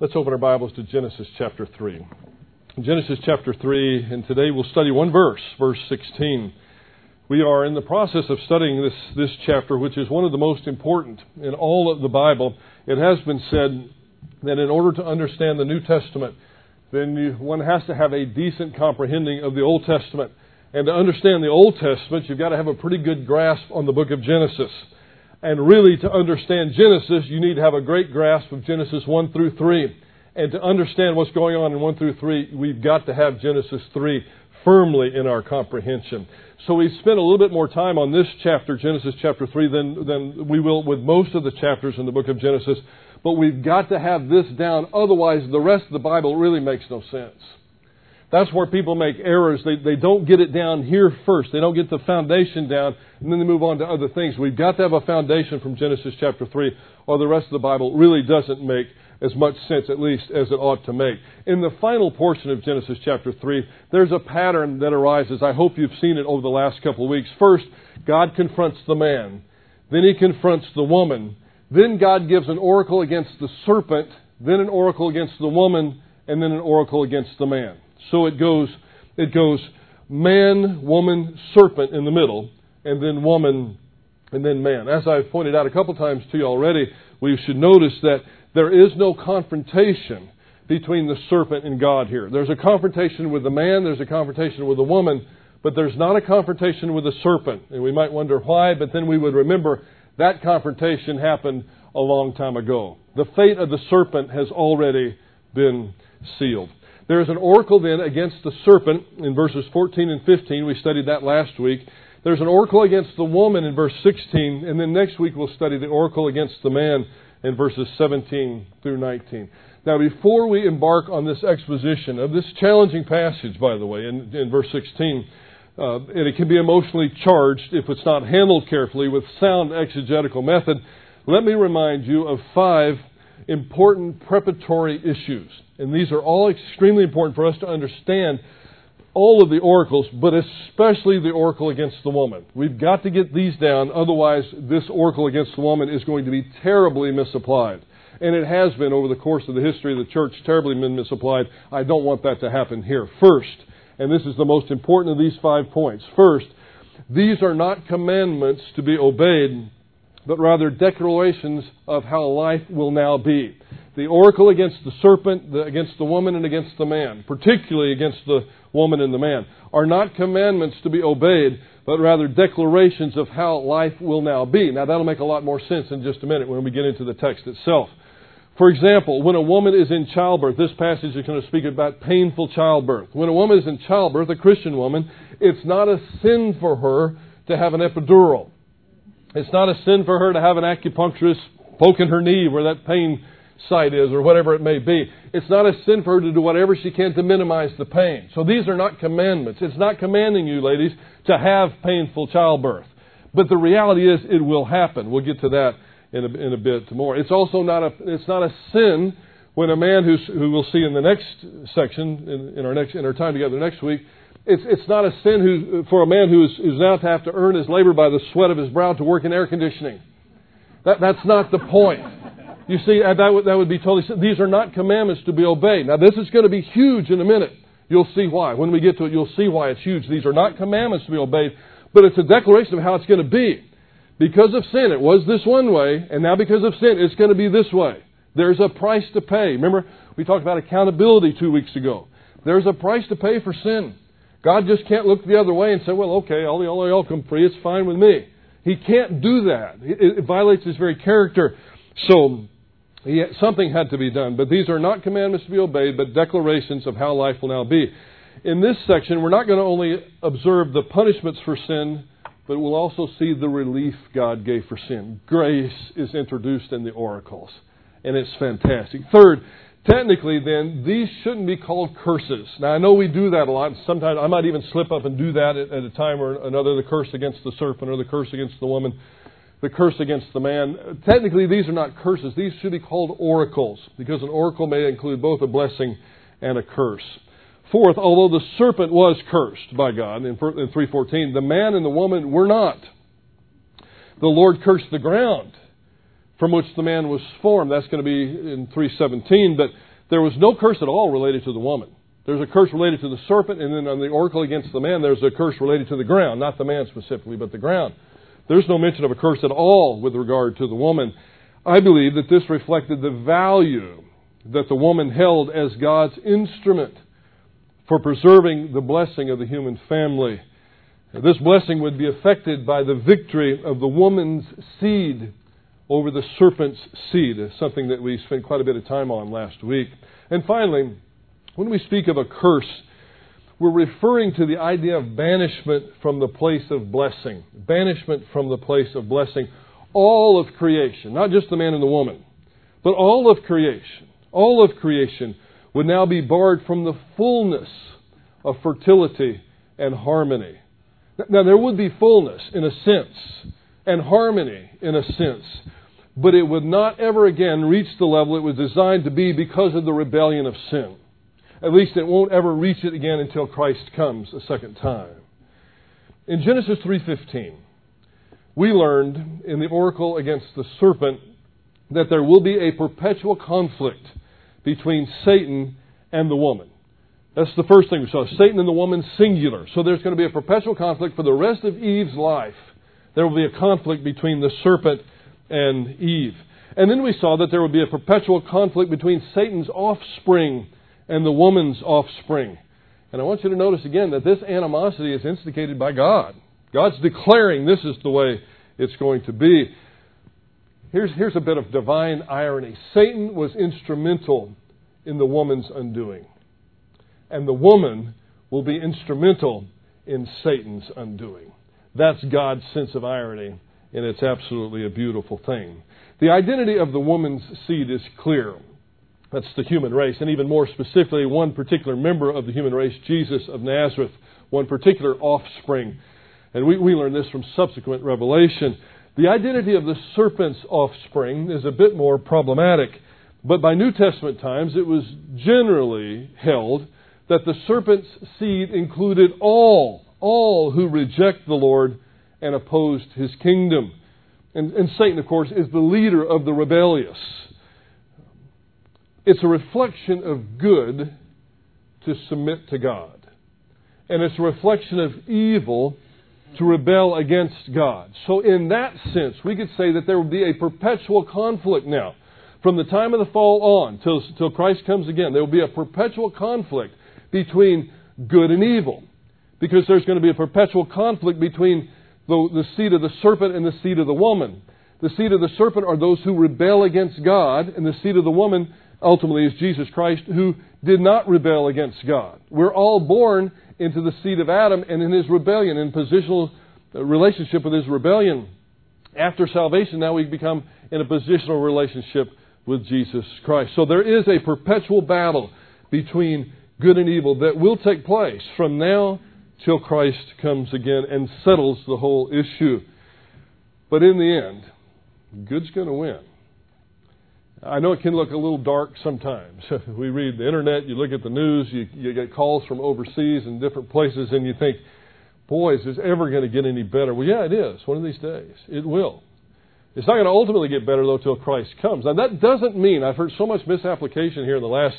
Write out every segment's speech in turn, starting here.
Let's open our Bibles to Genesis chapter 3. Genesis chapter 3, and today we'll study one verse, verse 16. We are in the process of studying this, this chapter, which is one of the most important in all of the Bible. It has been said that in order to understand the New Testament, then you, one has to have a decent comprehending of the Old Testament. And to understand the Old Testament, you've got to have a pretty good grasp on the book of Genesis. And really, to understand Genesis, you need to have a great grasp of Genesis 1 through 3. And to understand what's going on in 1 through 3, we've got to have Genesis 3 firmly in our comprehension. So we spent a little bit more time on this chapter, Genesis chapter 3, than, than we will with most of the chapters in the book of Genesis. But we've got to have this down, otherwise, the rest of the Bible really makes no sense. That's where people make errors. They, they don't get it down here first. They don't get the foundation down, and then they move on to other things. We've got to have a foundation from Genesis chapter 3, or the rest of the Bible really doesn't make as much sense, at least, as it ought to make. In the final portion of Genesis chapter 3, there's a pattern that arises. I hope you've seen it over the last couple of weeks. First, God confronts the man. Then he confronts the woman. Then God gives an oracle against the serpent. Then an oracle against the woman. And then an oracle against the man. So it goes, it goes man, woman, serpent in the middle, and then woman, and then man. As I've pointed out a couple times to you already, we should notice that there is no confrontation between the serpent and God here. There's a confrontation with the man, there's a confrontation with the woman, but there's not a confrontation with the serpent. And we might wonder why, but then we would remember that confrontation happened a long time ago. The fate of the serpent has already been sealed. There is an oracle then against the serpent in verses 14 and 15. We studied that last week. There's an oracle against the woman in verse 16, and then next week we'll study the oracle against the man in verses 17 through 19. Now, before we embark on this exposition of this challenging passage, by the way, in, in verse 16, uh, and it can be emotionally charged if it's not handled carefully with sound exegetical method, let me remind you of five important preparatory issues. And these are all extremely important for us to understand all of the oracles, but especially the oracle against the woman. We've got to get these down, otherwise, this oracle against the woman is going to be terribly misapplied. And it has been over the course of the history of the church, terribly been misapplied. I don't want that to happen here. First, and this is the most important of these five points. First, these are not commandments to be obeyed, but rather declarations of how life will now be. The oracle against the serpent, the, against the woman, and against the man, particularly against the woman and the man, are not commandments to be obeyed, but rather declarations of how life will now be. Now, that'll make a lot more sense in just a minute when we get into the text itself. For example, when a woman is in childbirth, this passage is going to speak about painful childbirth. When a woman is in childbirth, a Christian woman, it's not a sin for her to have an epidural. It's not a sin for her to have an acupuncturist poking her knee where that pain site is or whatever it may be. It's not a sin for her to do whatever she can to minimize the pain. So these are not commandments. It's not commanding you, ladies, to have painful childbirth. But the reality is it will happen. We'll get to that in a, in a bit more. It's also not a, it's not a sin when a man who's, who we'll see in the next section, in, in, our, next, in our time together next week, it's, it's not a sin who, for a man who is, who's now to have to earn his labor by the sweat of his brow to work in air conditioning. That, that's not the point. You see, uh, that would, that would be totally. These are not commandments to be obeyed. Now, this is going to be huge in a minute. You'll see why. When we get to it, you'll see why it's huge. These are not commandments to be obeyed, but it's a declaration of how it's going to be. Because of sin, it was this one way, and now because of sin, it's going to be this way. There's a price to pay. Remember, we talked about accountability two weeks ago. There's a price to pay for sin. God just can't look the other way and say, well, okay, all the come free. It's fine with me. He can't do that. It, it violates his very character. So he, something had to be done. But these are not commandments to be obeyed, but declarations of how life will now be. In this section, we're not going to only observe the punishments for sin, but we'll also see the relief God gave for sin. Grace is introduced in the oracles, and it's fantastic. Third, technically, then, these shouldn't be called curses. Now, I know we do that a lot. Sometimes I might even slip up and do that at, at a time or another the curse against the serpent or the curse against the woman, the curse against the man. Technically, these are not curses. These should be called oracles because an oracle may include both a blessing and a curse. Fourth, although the serpent was cursed by God in 314, the man and the woman were not. The Lord cursed the ground from which the man was formed. That's going to be in 317. But there was no curse at all related to the woman. There's a curse related to the serpent, and then on the oracle against the man, there's a curse related to the ground, not the man specifically, but the ground. There's no mention of a curse at all with regard to the woman. I believe that this reflected the value that the woman held as God's instrument for preserving the blessing of the human family. This blessing would be affected by the victory of the woman's seed over the serpent's seed, something that we spent quite a bit of time on last week. And finally, when we speak of a curse, we're referring to the idea of banishment from the place of blessing. Banishment from the place of blessing all of creation, not just the man and the woman, but all of creation, all of creation would now be barred from the fullness of fertility and harmony. Now, there would be fullness in a sense, and harmony in a sense, but it would not ever again reach the level it was designed to be because of the rebellion of sin. At least it won't ever reach it again until Christ comes a second time. In Genesis 3:15, we learned in the oracle against the serpent that there will be a perpetual conflict between Satan and the woman. That's the first thing we saw. Satan and the woman singular. So there's going to be a perpetual conflict for the rest of Eve's life. There will be a conflict between the serpent and Eve. And then we saw that there would be a perpetual conflict between Satan's offspring and the woman's offspring. And I want you to notice again that this animosity is instigated by God. God's declaring this is the way it's going to be. Here's, here's a bit of divine irony Satan was instrumental in the woman's undoing, and the woman will be instrumental in Satan's undoing. That's God's sense of irony, and it's absolutely a beautiful thing. The identity of the woman's seed is clear. That's the human race, and even more specifically, one particular member of the human race, Jesus of Nazareth, one particular offspring and we, we learn this from subsequent revelation. The identity of the serpent's offspring is a bit more problematic, but by New Testament times it was generally held that the serpent's seed included all, all who reject the Lord and opposed his kingdom. And, and Satan, of course, is the leader of the rebellious. It's a reflection of good to submit to God. And it's a reflection of evil to rebel against God. So, in that sense, we could say that there will be a perpetual conflict now. From the time of the fall on till, till Christ comes again, there will be a perpetual conflict between good and evil. Because there's going to be a perpetual conflict between the, the seed of the serpent and the seed of the woman. The seed of the serpent are those who rebel against God, and the seed of the woman ultimately is Jesus Christ, who did not rebel against God. We're all born into the seed of Adam and in his rebellion, in positional uh, relationship with his rebellion. After salvation, now we become in a positional relationship with Jesus Christ. So there is a perpetual battle between good and evil that will take place from now till Christ comes again and settles the whole issue. But in the end, good's going to win. I know it can look a little dark sometimes. we read the internet, you look at the news, you, you get calls from overseas and different places, and you think, boy, is this ever going to get any better? Well, yeah, it is. One of these days. It will. It's not going to ultimately get better, though, till Christ comes. Now, that doesn't mean, I've heard so much misapplication here in the last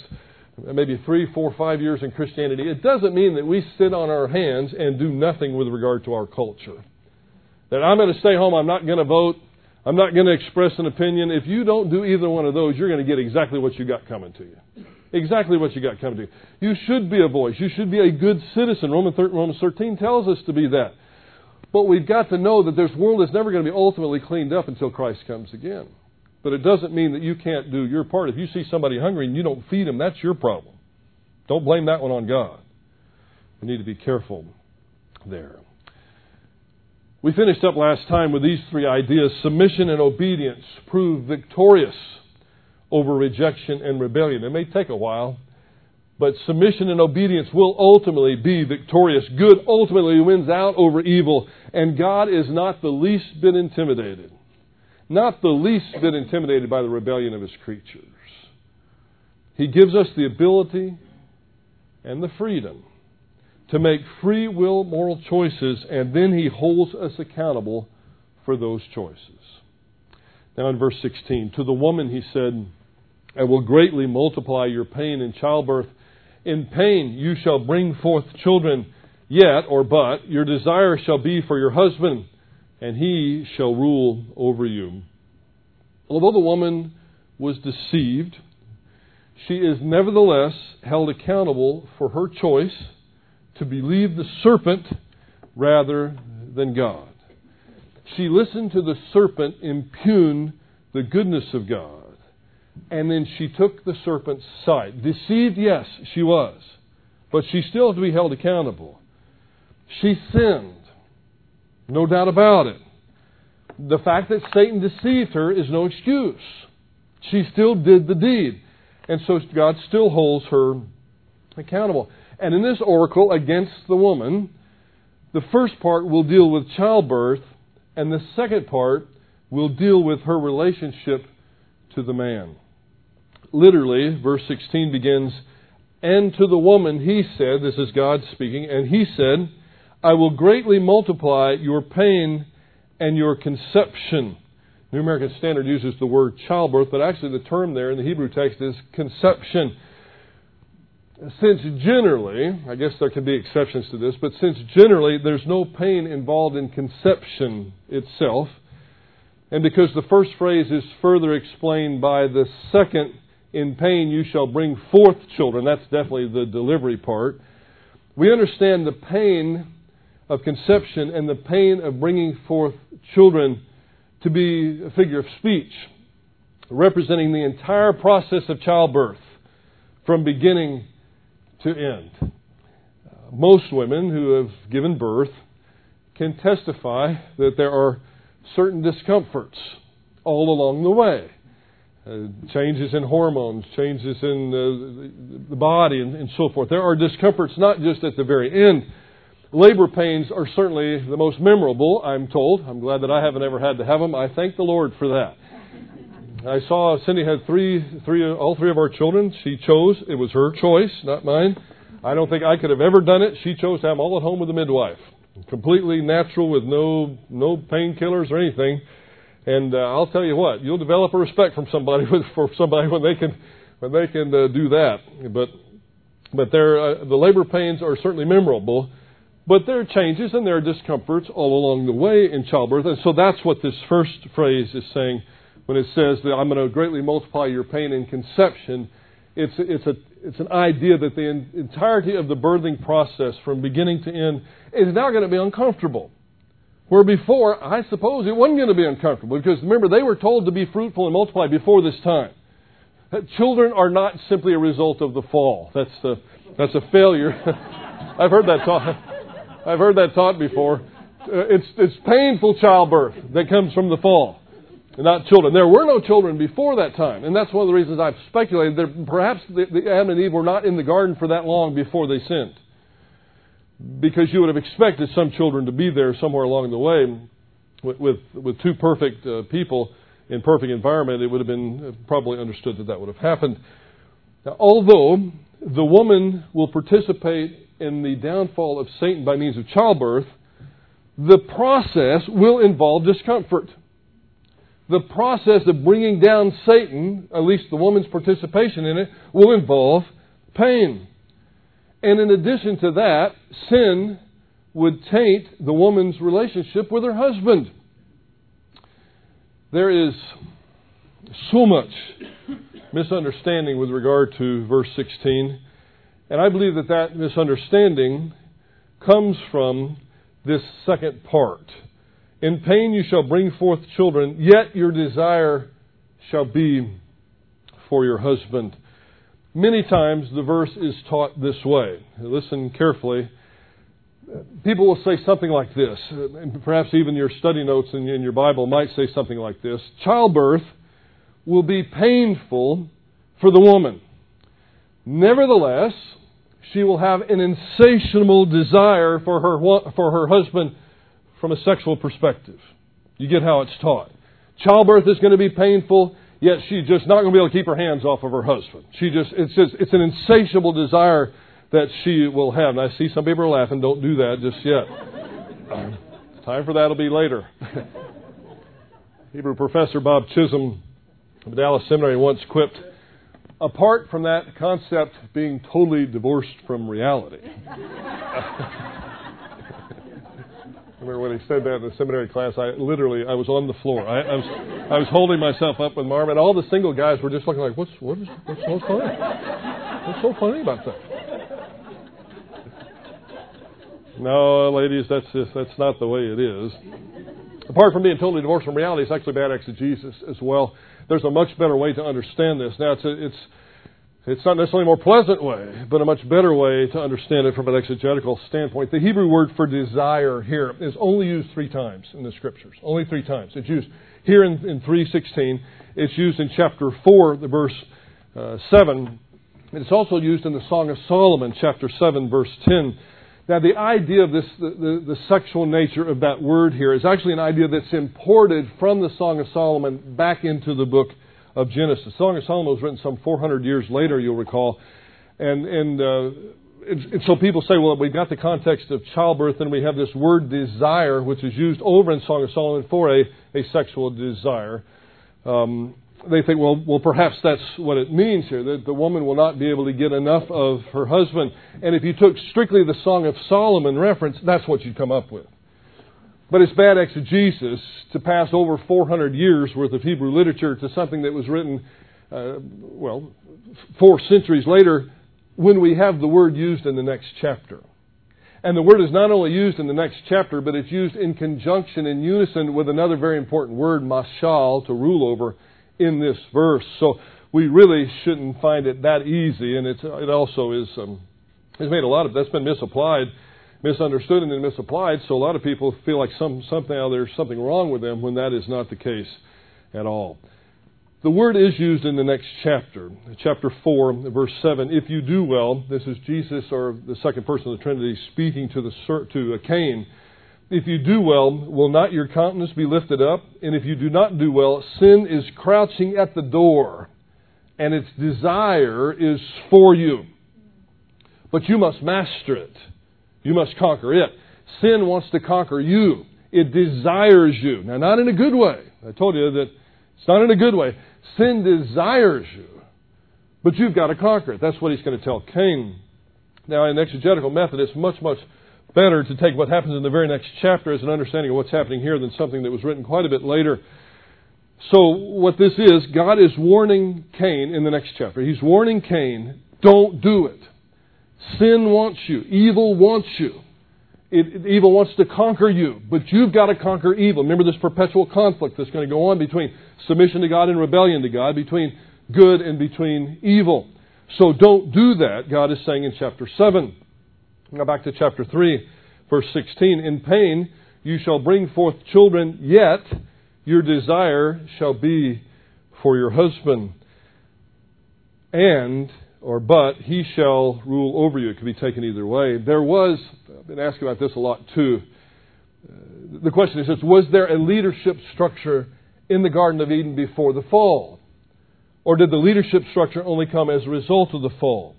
maybe three, four, five years in Christianity. It doesn't mean that we sit on our hands and do nothing with regard to our culture. That I'm going to stay home, I'm not going to vote, I'm not going to express an opinion. If you don't do either one of those, you're going to get exactly what you got coming to you. Exactly what you got coming to you. You should be a voice. You should be a good citizen. Romans 13 tells us to be that. But we've got to know that this world is never going to be ultimately cleaned up until Christ comes again. But it doesn't mean that you can't do your part. If you see somebody hungry and you don't feed them, that's your problem. Don't blame that one on God. We need to be careful there. We finished up last time with these three ideas. Submission and obedience prove victorious over rejection and rebellion. It may take a while, but submission and obedience will ultimately be victorious. Good ultimately wins out over evil, and God is not the least bit intimidated. Not the least bit intimidated by the rebellion of his creatures. He gives us the ability and the freedom to make free will moral choices, and then he holds us accountable for those choices. Now, in verse 16, to the woman he said, I will greatly multiply your pain in childbirth. In pain you shall bring forth children, yet, or but, your desire shall be for your husband, and he shall rule over you. Although the woman was deceived, she is nevertheless held accountable for her choice to believe the serpent rather than God. She listened to the serpent impugn the goodness of God, and then she took the serpent's side. Deceived, yes, she was, but she still has to be held accountable. She sinned, no doubt about it. The fact that Satan deceived her is no excuse. She still did the deed. And so God still holds her accountable. And in this oracle against the woman, the first part will deal with childbirth, and the second part will deal with her relationship to the man. Literally, verse 16 begins, And to the woman he said, this is God speaking, and he said, I will greatly multiply your pain and your conception. New American Standard uses the word childbirth, but actually the term there in the Hebrew text is conception since generally, I guess there can be exceptions to this, but since generally there's no pain involved in conception itself, and because the first phrase is further explained by the second, in pain you shall bring forth children, that's definitely the delivery part, we understand the pain of conception and the pain of bringing forth children to be a figure of speech, representing the entire process of childbirth from beginning to end. Most women who have given birth can testify that there are certain discomforts all along the way. Uh, changes in hormones, changes in uh, the body, and, and so forth. There are discomforts not just at the very end. Labor pains are certainly the most memorable, I'm told. I'm glad that I haven't ever had to have them. I thank the Lord for that. I saw Cindy had three, three, all three of our children. She chose. It was her choice, not mine. I don't think I could have ever done it. She chose to have them all at home with a midwife, completely natural, with no no painkillers or anything. And uh, I'll tell you what, you'll develop a respect from somebody with, for somebody when they can when they can uh, do that. But but uh, the labor pains are certainly memorable. But there are changes and there are discomforts all along the way in childbirth. And so that's what this first phrase is saying when it says that I'm going to greatly multiply your pain in conception, it's, it's, a, it's an idea that the entirety of the birthing process from beginning to end is now going to be uncomfortable. Where before, I suppose it wasn't going to be uncomfortable because remember, they were told to be fruitful and multiply before this time. Uh, children are not simply a result of the fall. That's, a, that's a failure. I've heard that taught. I've heard that taught before. Uh, it's, it's painful childbirth that comes from the fall not children. There were no children before that time, and that's one of the reasons I've speculated that perhaps the, the Adam and Eve were not in the garden for that long before they sinned, because you would have expected some children to be there somewhere along the way, with with, with two perfect uh, people in perfect environment. It would have been uh, probably understood that that would have happened. Now, although the woman will participate in the downfall of Satan by means of childbirth, the process will involve discomfort the process of bringing down Satan, at least the woman's participation in it, will involve pain. And in addition to that, sin would taint the woman's relationship with her husband. There is so much misunderstanding with regard to verse 16. And I believe that that misunderstanding comes from this second part. In pain you shall bring forth children, yet your desire shall be for your husband. Many times the verse is taught this way. Listen carefully. People will say something like this, and perhaps even your study notes in, your Bible might say something like this Childbirth will be painful for the woman. Nevertheless, she will have an insatiable desire for her, for her husband from a sexual perspective. You get how it's taught. Childbirth is going to be painful, yet she's just not going to be able to keep her hands off of her husband. She just, it's just, it's an insatiable desire that she will have. And I see some people are laughing. Don't do that just yet. Um, time for that will be later. Hebrew professor Bob Chisholm of Dallas Seminary once quipped apart from that concept being totally divorced from reality. remember when he said that in the seminary class, I literally I was on the floor. I, I was I was holding myself up with my arm, and all the single guys were just looking like, "What's what is what's so funny? What's so funny about that?" No, ladies, that's just that's not the way it is. Apart from being totally divorced from reality, it's actually bad exegesis as well. There's a much better way to understand this. Now, it's a, it's it's not necessarily a more pleasant way, but a much better way to understand it from an exegetical standpoint. The Hebrew word for desire here is only used three times in the scriptures. Only three times. It's used here in, in 316. It's used in chapter 4, the verse uh, 7. It's also used in the Song of Solomon, chapter 7, verse 10. Now, the idea of this, the, the, the, sexual nature of that word here is actually an idea that's imported from the Song of Solomon back into the book of Genesis. The Song of Solomon was written some 400 years later, you'll recall. And, and, uh, and, and so people say, well, we've got the context of childbirth, and we have this word desire, which is used over in Song of Solomon for a, a sexual desire. Um, they think, well, well, perhaps that's what it means here, that the woman will not be able to get enough of her husband. And if you took strictly the Song of Solomon reference, that's what you'd come up with. But it's bad exegesis to pass over 400 years worth of Hebrew literature to something that was written, uh, well, four centuries later when we have the word used in the next chapter. And the word is not only used in the next chapter, but it's used in conjunction, in unison with another very important word, mashal, to rule over, in this verse. So we really shouldn't find it that easy, and it's, it also is um, has made a lot of that's been misapplied misunderstood and then misapplied. So a lot of people feel like some somehow there's something wrong with them when that is not the case at all. The word is used in the next chapter, chapter 4, verse 7. If you do well, this is Jesus or the second person of the Trinity speaking to, the, to Cain. If you do well, will not your countenance be lifted up? And if you do not do well, sin is crouching at the door, and its desire is for you. But you must master it. You must conquer it. Sin wants to conquer you. It desires you. Now, not in a good way. I told you that it's not in a good way. Sin desires you. But you've got to conquer it. That's what he's going to tell Cain. Now, in exegetical method, it's much, much better to take what happens in the very next chapter as an understanding of what's happening here than something that was written quite a bit later. So, what this is, God is warning Cain in the next chapter. He's warning Cain, don't do it. Sin wants you. Evil wants you. It, evil wants to conquer you, but you've got to conquer evil. Remember this perpetual conflict that's going to go on between submission to God and rebellion to God, between good and between evil. So don't do that, God is saying in chapter 7. Now back to chapter 3, verse 16. In pain you shall bring forth children, yet your desire shall be for your husband. And or but he shall rule over you. It could be taken either way. There was, I've been asking about this a lot too. Uh, the question is this Was there a leadership structure in the Garden of Eden before the fall? Or did the leadership structure only come as a result of the fall?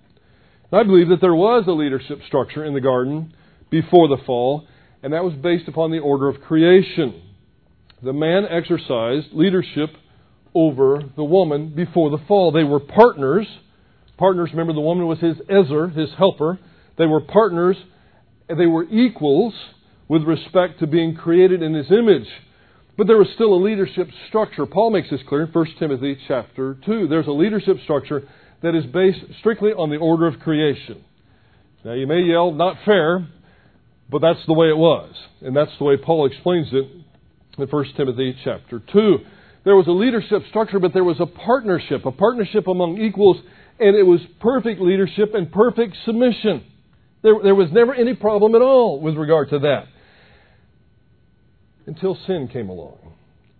I believe that there was a leadership structure in the garden before the fall, and that was based upon the order of creation. The man exercised leadership over the woman before the fall. They were partners partners. Remember, the woman was his Ezer, his helper. They were partners. They were equals with respect to being created in his image. But there was still a leadership structure. Paul makes this clear in 1 Timothy chapter 2. There's a leadership structure that is based strictly on the order of creation. Now, you may yell, not fair, but that's the way it was. And that's the way Paul explains it in 1 Timothy chapter 2. There was a leadership structure, but there was a partnership, a partnership among equals and it was perfect leadership and perfect submission. There, there was never any problem at all with regard to that. Until sin came along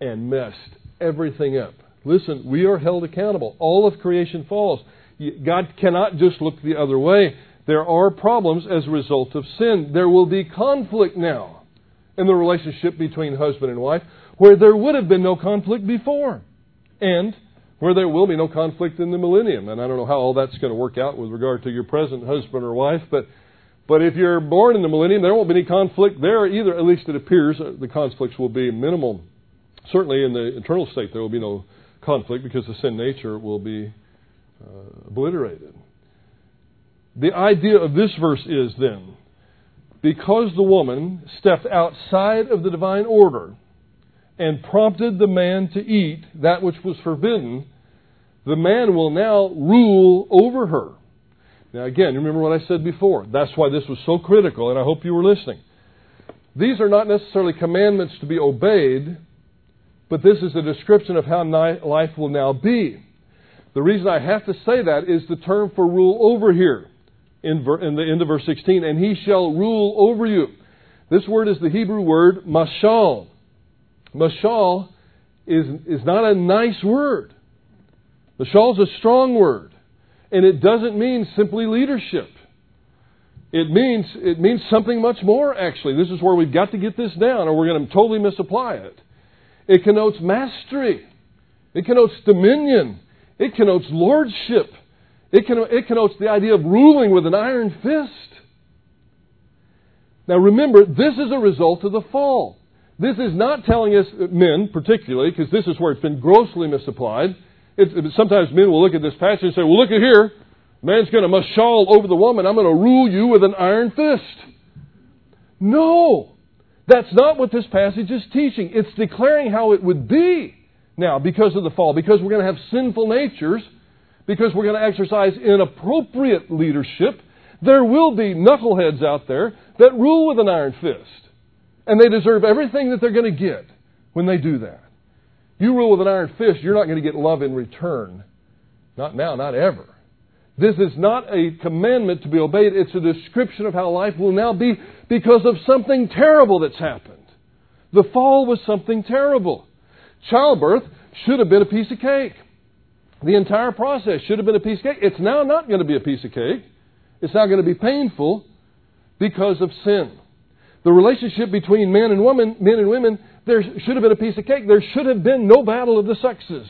and messed everything up. Listen, we are held accountable. All of creation falls. God cannot just look the other way. There are problems as a result of sin. There will be conflict now in the relationship between husband and wife where there would have been no conflict before. And where there will be no conflict in the millennium. And I don't know how all that's going to work out with regard to your present husband or wife, but but if you're born in the millennium, there won't be any conflict there either. At least it appears uh, the conflicts will be minimal. Certainly in the eternal state, there will be no conflict because the sin nature will be uh, obliterated. The idea of this verse is then because the woman stepped outside of the divine order and prompted the man to eat that which was forbidden, the man will now rule over her. Now, again, remember what I said before. That's why this was so critical, and I hope you were listening. These are not necessarily commandments to be obeyed, but this is a description of how life will now be. The reason I have to say that is the term for rule over here in, ver, in the end of verse 16, and he shall rule over you. This word is the Hebrew word mashal. Mashal is, is not a nice word. Mashal is a strong word, and it doesn't mean simply leadership. It means, it means something much more, actually. This is where we've got to get this down, or we're going to totally misapply it. It connotes mastery. It connotes dominion. It connotes lordship. It, it connotes the idea of ruling with an iron fist. Now remember, this is a result of the fall. This is not telling us, uh, men particularly, because this is where it's been grossly misapplied. It, sometimes men will look at this passage and say, well, look at here. Man's going to mashal over the woman. I'm going to rule you with an iron fist. No. That's not what this passage is teaching. It's declaring how it would be now because of the fall, because we're going to have sinful natures because we're going to exercise inappropriate leadership, there will be knuckleheads out there that rule with an iron fist. And they deserve everything that they're going to get when they do that. You rule with an iron fist, you're not going to get love in return. Not now, not ever. This is not a commandment to be obeyed. It's a description of how life will now be because of something terrible that's happened. The fall was something terrible. Childbirth should have been a piece of cake. The entire process should have been a piece of cake. It's now not going to be a piece of cake. It's now going to be painful because of sin. The relationship between men and women, men and women, there should have been a piece of cake. There should have been no battle of the sexes.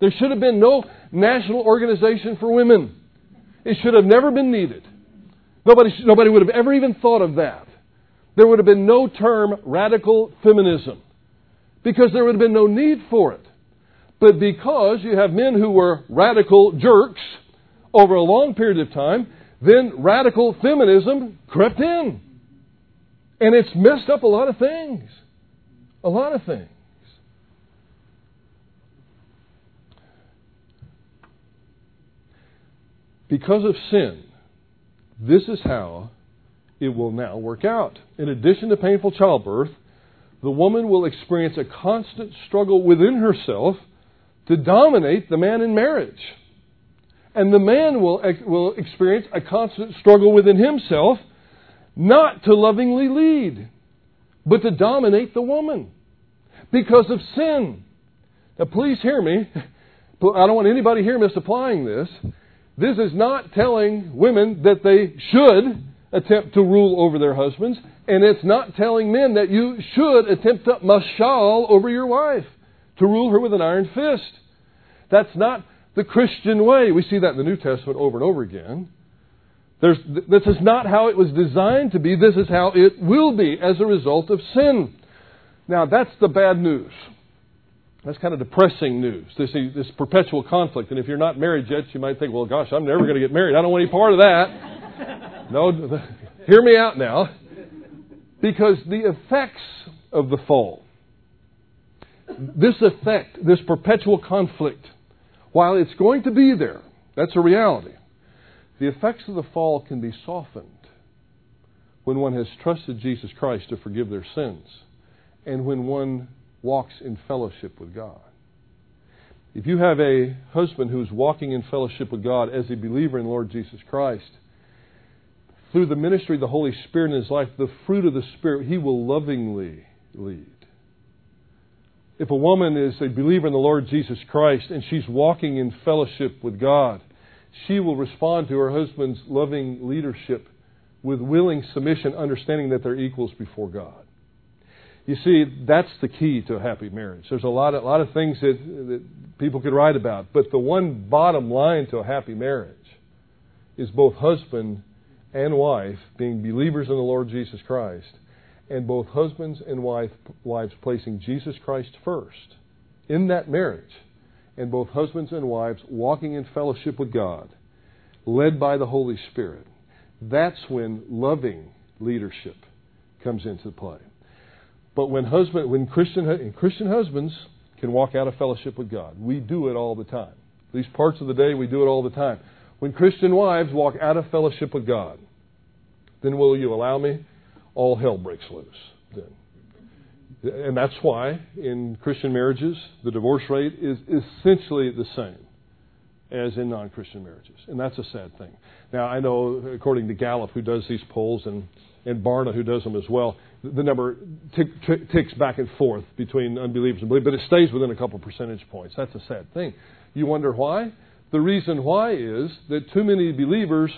There should have been no national organization for women. It should have never been needed. Nobody, nobody would have ever even thought of that. There would have been no term radical feminism because there would have been no need for it. But because you have men who were radical jerks over a long period of time, then radical feminism crept in. And it's messed up a lot of things. A lot of things. Because of sin, this is how it will now work out. In addition to painful childbirth, the woman will experience a constant struggle within herself to dominate the man in marriage. And the man will, will experience a constant struggle within himself not to lovingly lead, but to dominate the woman because of sin. Now, please hear me. I don't want anybody here misapplying this. This is not telling women that they should attempt to rule over their husbands, and it's not telling men that you should attempt to mashal over your wife to rule her with an iron fist. That's not the Christian way. We see that in the New Testament over and over again. There's, this is not how it was designed to be. This is how it will be as a result of sin. Now, that's the bad news. That's kind of depressing news, this, this perpetual conflict. And if you're not married yet, you might think, well, gosh, I'm never going to get married. I don't want any part of that. no, hear me out now. Because the effects of the fall this effect, this perpetual conflict, while it's going to be there, that's a reality, the effects of the fall can be softened when one has trusted Jesus Christ to forgive their sins and when one walks in fellowship with God. If you have a husband who's walking in fellowship with God as a believer in Lord Jesus Christ, through the ministry of the Holy Spirit in his life, the fruit of the Spirit, he will lovingly lead. If a woman is a believer in the Lord Jesus Christ and she's walking in fellowship with God, she will respond to her husband's loving leadership with willing submission, understanding that they're equals before God. You see, that's the key to a happy marriage. There's a lot of, a lot of things that, that people could write about, but the one bottom line to a happy marriage is both husband and wife being believers in the Lord Jesus Christ and both husbands and wife, wives placing Jesus Christ first in that marriage and both husbands and wives walking in fellowship with God, led by the Holy Spirit, that's when loving leadership comes into play. But when husband, when Christian Christian husbands can walk out of fellowship with God, we do it all the time. These parts of the day we do it all the time. When Christian wives walk out of fellowship with God, then will you allow me? All hell breaks loose. Then. And that's why in Christian marriages the divorce rate is essentially the same as in non Christian marriages. And that's a sad thing. Now, I know, according to Gallup, who does these polls, and, and Barna, who does them as well, the number tick, tick, ticks back and forth between unbelievers and believers, but it stays within a couple percentage points. That's a sad thing. You wonder why? The reason why is that too many believers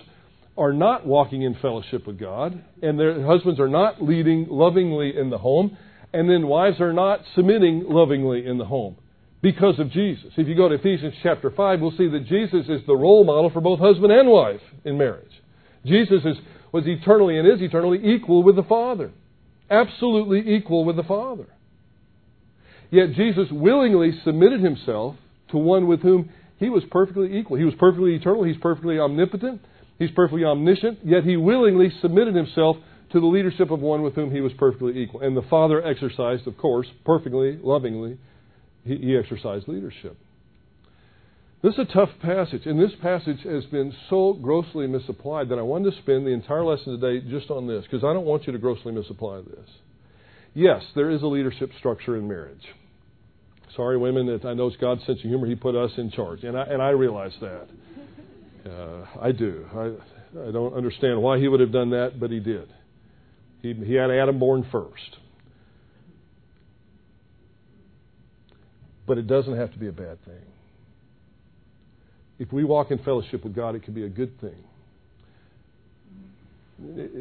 are not walking in fellowship with God, and their husbands are not leading lovingly in the home, and then wives are not submitting lovingly in the home because of Jesus. If you go to Ephesians chapter 5, we'll see that Jesus is the role model for both husband and wife in marriage. Jesus is, was eternally and is eternally equal with the Father. Absolutely equal with the Father. Yet Jesus willingly submitted himself to one with whom he was perfectly equal. He was perfectly eternal. He's perfectly omnipotent. He's perfectly omniscient. Yet he willingly submitted himself to the leadership of one with whom he was perfectly equal. And the Father exercised, of course, perfectly, lovingly, he, exercised leadership. This is a tough passage, and this passage has been so grossly misapplied that I wanted to spend the entire lesson today just on this, because I don't want you to grossly misapply this. Yes, there is a leadership structure in marriage. Sorry, women, that I know it's God's sense of humor. He put us in charge, and I, and I realize that. Uh, I do. I, I don't understand why He would have done that, but He did. He, he had Adam born first. But it doesn't have to be a bad thing. If we walk in fellowship with God, it can be a good thing.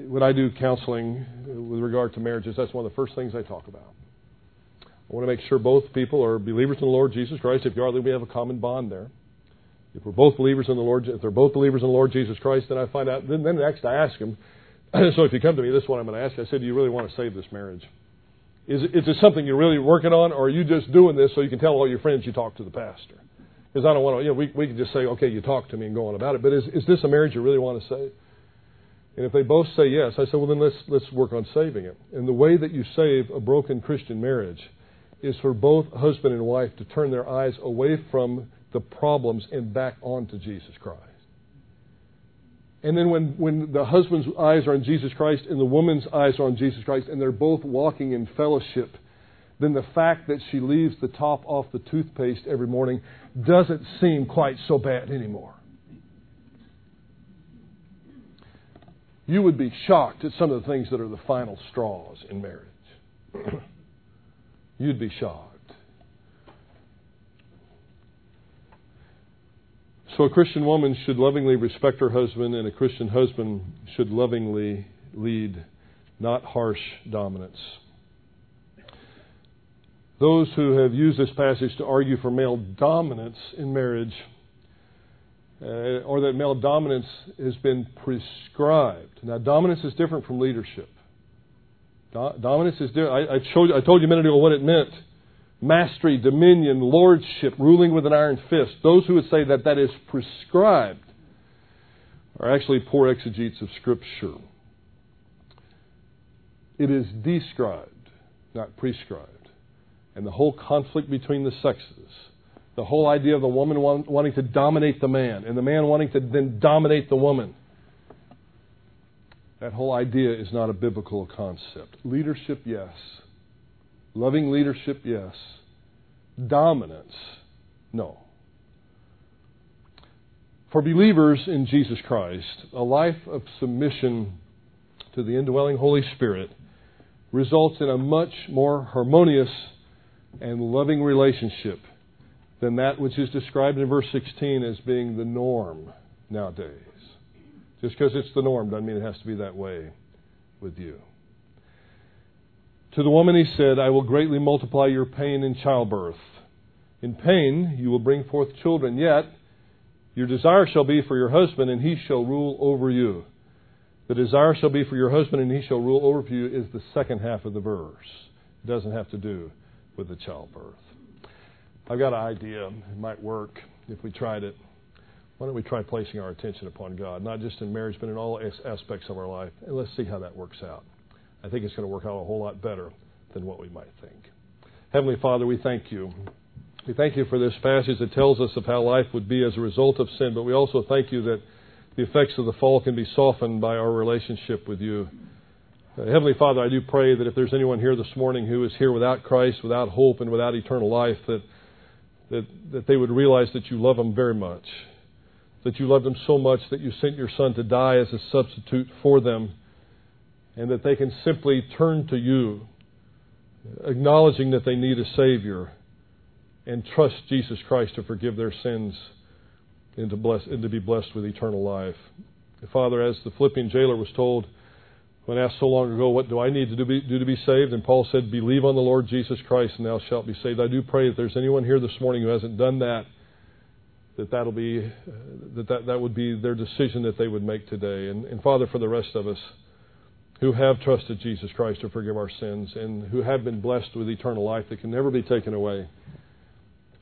When I do counseling uh, with regard to marriages, that's one of the first things I talk about. I want to make sure both people are believers in the Lord Jesus Christ. If you are, then we have a common bond there. If we're both believers in the Lord, if they're both believers in the Lord Jesus Christ, then I find out. Then, then next I ask them. so if you come to me, this is what I'm going to ask you. I said, "Do you really want to save this marriage?" Is, is it something you're really working on, or are you just doing this so you can tell all your friends you talked to the pastor? Because I don't want to, you know, we, we can just say, okay, you talk to me and go on about it. But is, is this a marriage you really want to save? And if they both say yes, I say, well, then let's, let's work on saving it. And the way that you save a broken Christian marriage is for both husband and wife to turn their eyes away from the problems and back onto Jesus Christ. And then when, when the husband's eyes are on Jesus Christ and the woman's eyes are on Jesus Christ and they're both walking in fellowship, then the fact that she leaves the top off the toothpaste every morning doesn't seem quite so bad anymore. You would be shocked at some of the things that are the final straws in marriage. You'd be shocked. So a Christian woman should lovingly respect her husband, and a Christian husband should lovingly lead, not harsh dominance. Those who have used this passage to argue for male dominance in marriage, uh, or that male dominance has been prescribed. Now, dominance is different from leadership. Do- dominance is different. I, I, showed, I told you a minute ago what it meant mastery, dominion, lordship, ruling with an iron fist. Those who would say that that is prescribed are actually poor exegetes of Scripture. It is described, not prescribed. And the whole conflict between the sexes, the whole idea of the woman wanting to dominate the man and the man wanting to then dominate the woman, that whole idea is not a biblical concept. Leadership, yes. Loving leadership, yes. Dominance, no. For believers in Jesus Christ, a life of submission to the indwelling Holy Spirit results in a much more harmonious and loving relationship than that which is described in verse 16 as being the norm nowadays. Just because it's the norm doesn't mean it has to be that way with you. To the woman he said, I will greatly multiply your pain in childbirth. In pain you will bring forth children, yet your desire shall be for your husband, and he shall rule over you. The desire shall be for your husband, and he shall rule over you, is the second half of the verse. It doesn't have to do with the childbirth. I've got an idea. It might work if we tried it. Why don't we try placing our attention upon God, not just in marriage, but in all aspects of our life, and let's see how that works out. I think it's going to work out a whole lot better than what we might think. Heavenly Father, we thank you. We thank you for this passage that tells us of how life would be as a result of sin, but we also thank you that the effects of the fall can be softened by our relationship with you. Uh, Heavenly Father, I do pray that if there's anyone here this morning who is here without Christ, without hope, and without eternal life, that, that, that they would realize that you love them very much that you love them so much that you sent your Son to die as a substitute for them, and that they can simply turn to you, acknowledging that they need a Savior, and trust Jesus Christ to forgive their sins and to, bless, and to be blessed with eternal life. Father, as the Philippian jailer was told when asked so long ago, What do I need to do, be, do to be saved? And Paul said, Believe on the Lord Jesus Christ, and thou shalt be saved. I do pray that there's anyone here this morning who hasn't done that that that'll be that, that that would be their decision that they would make today. And, and Father, for the rest of us who have trusted Jesus Christ to forgive our sins and who have been blessed with eternal life that can never be taken away,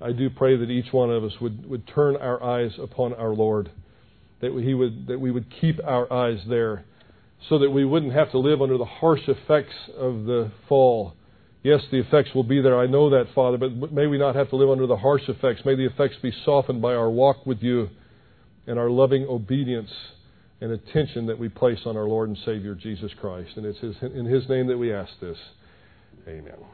I do pray that each one of us would, would turn our eyes upon our Lord, that he would that we would keep our eyes there, so that we wouldn't have to live under the harsh effects of the fall Yes, the effects will be there. I know that, Father, but may we not have to live under the harsh effects. May the effects be softened by our walk with you and our loving obedience and attention that we place on our Lord and Savior Jesus Christ. And it's in His name that we ask this. Amen.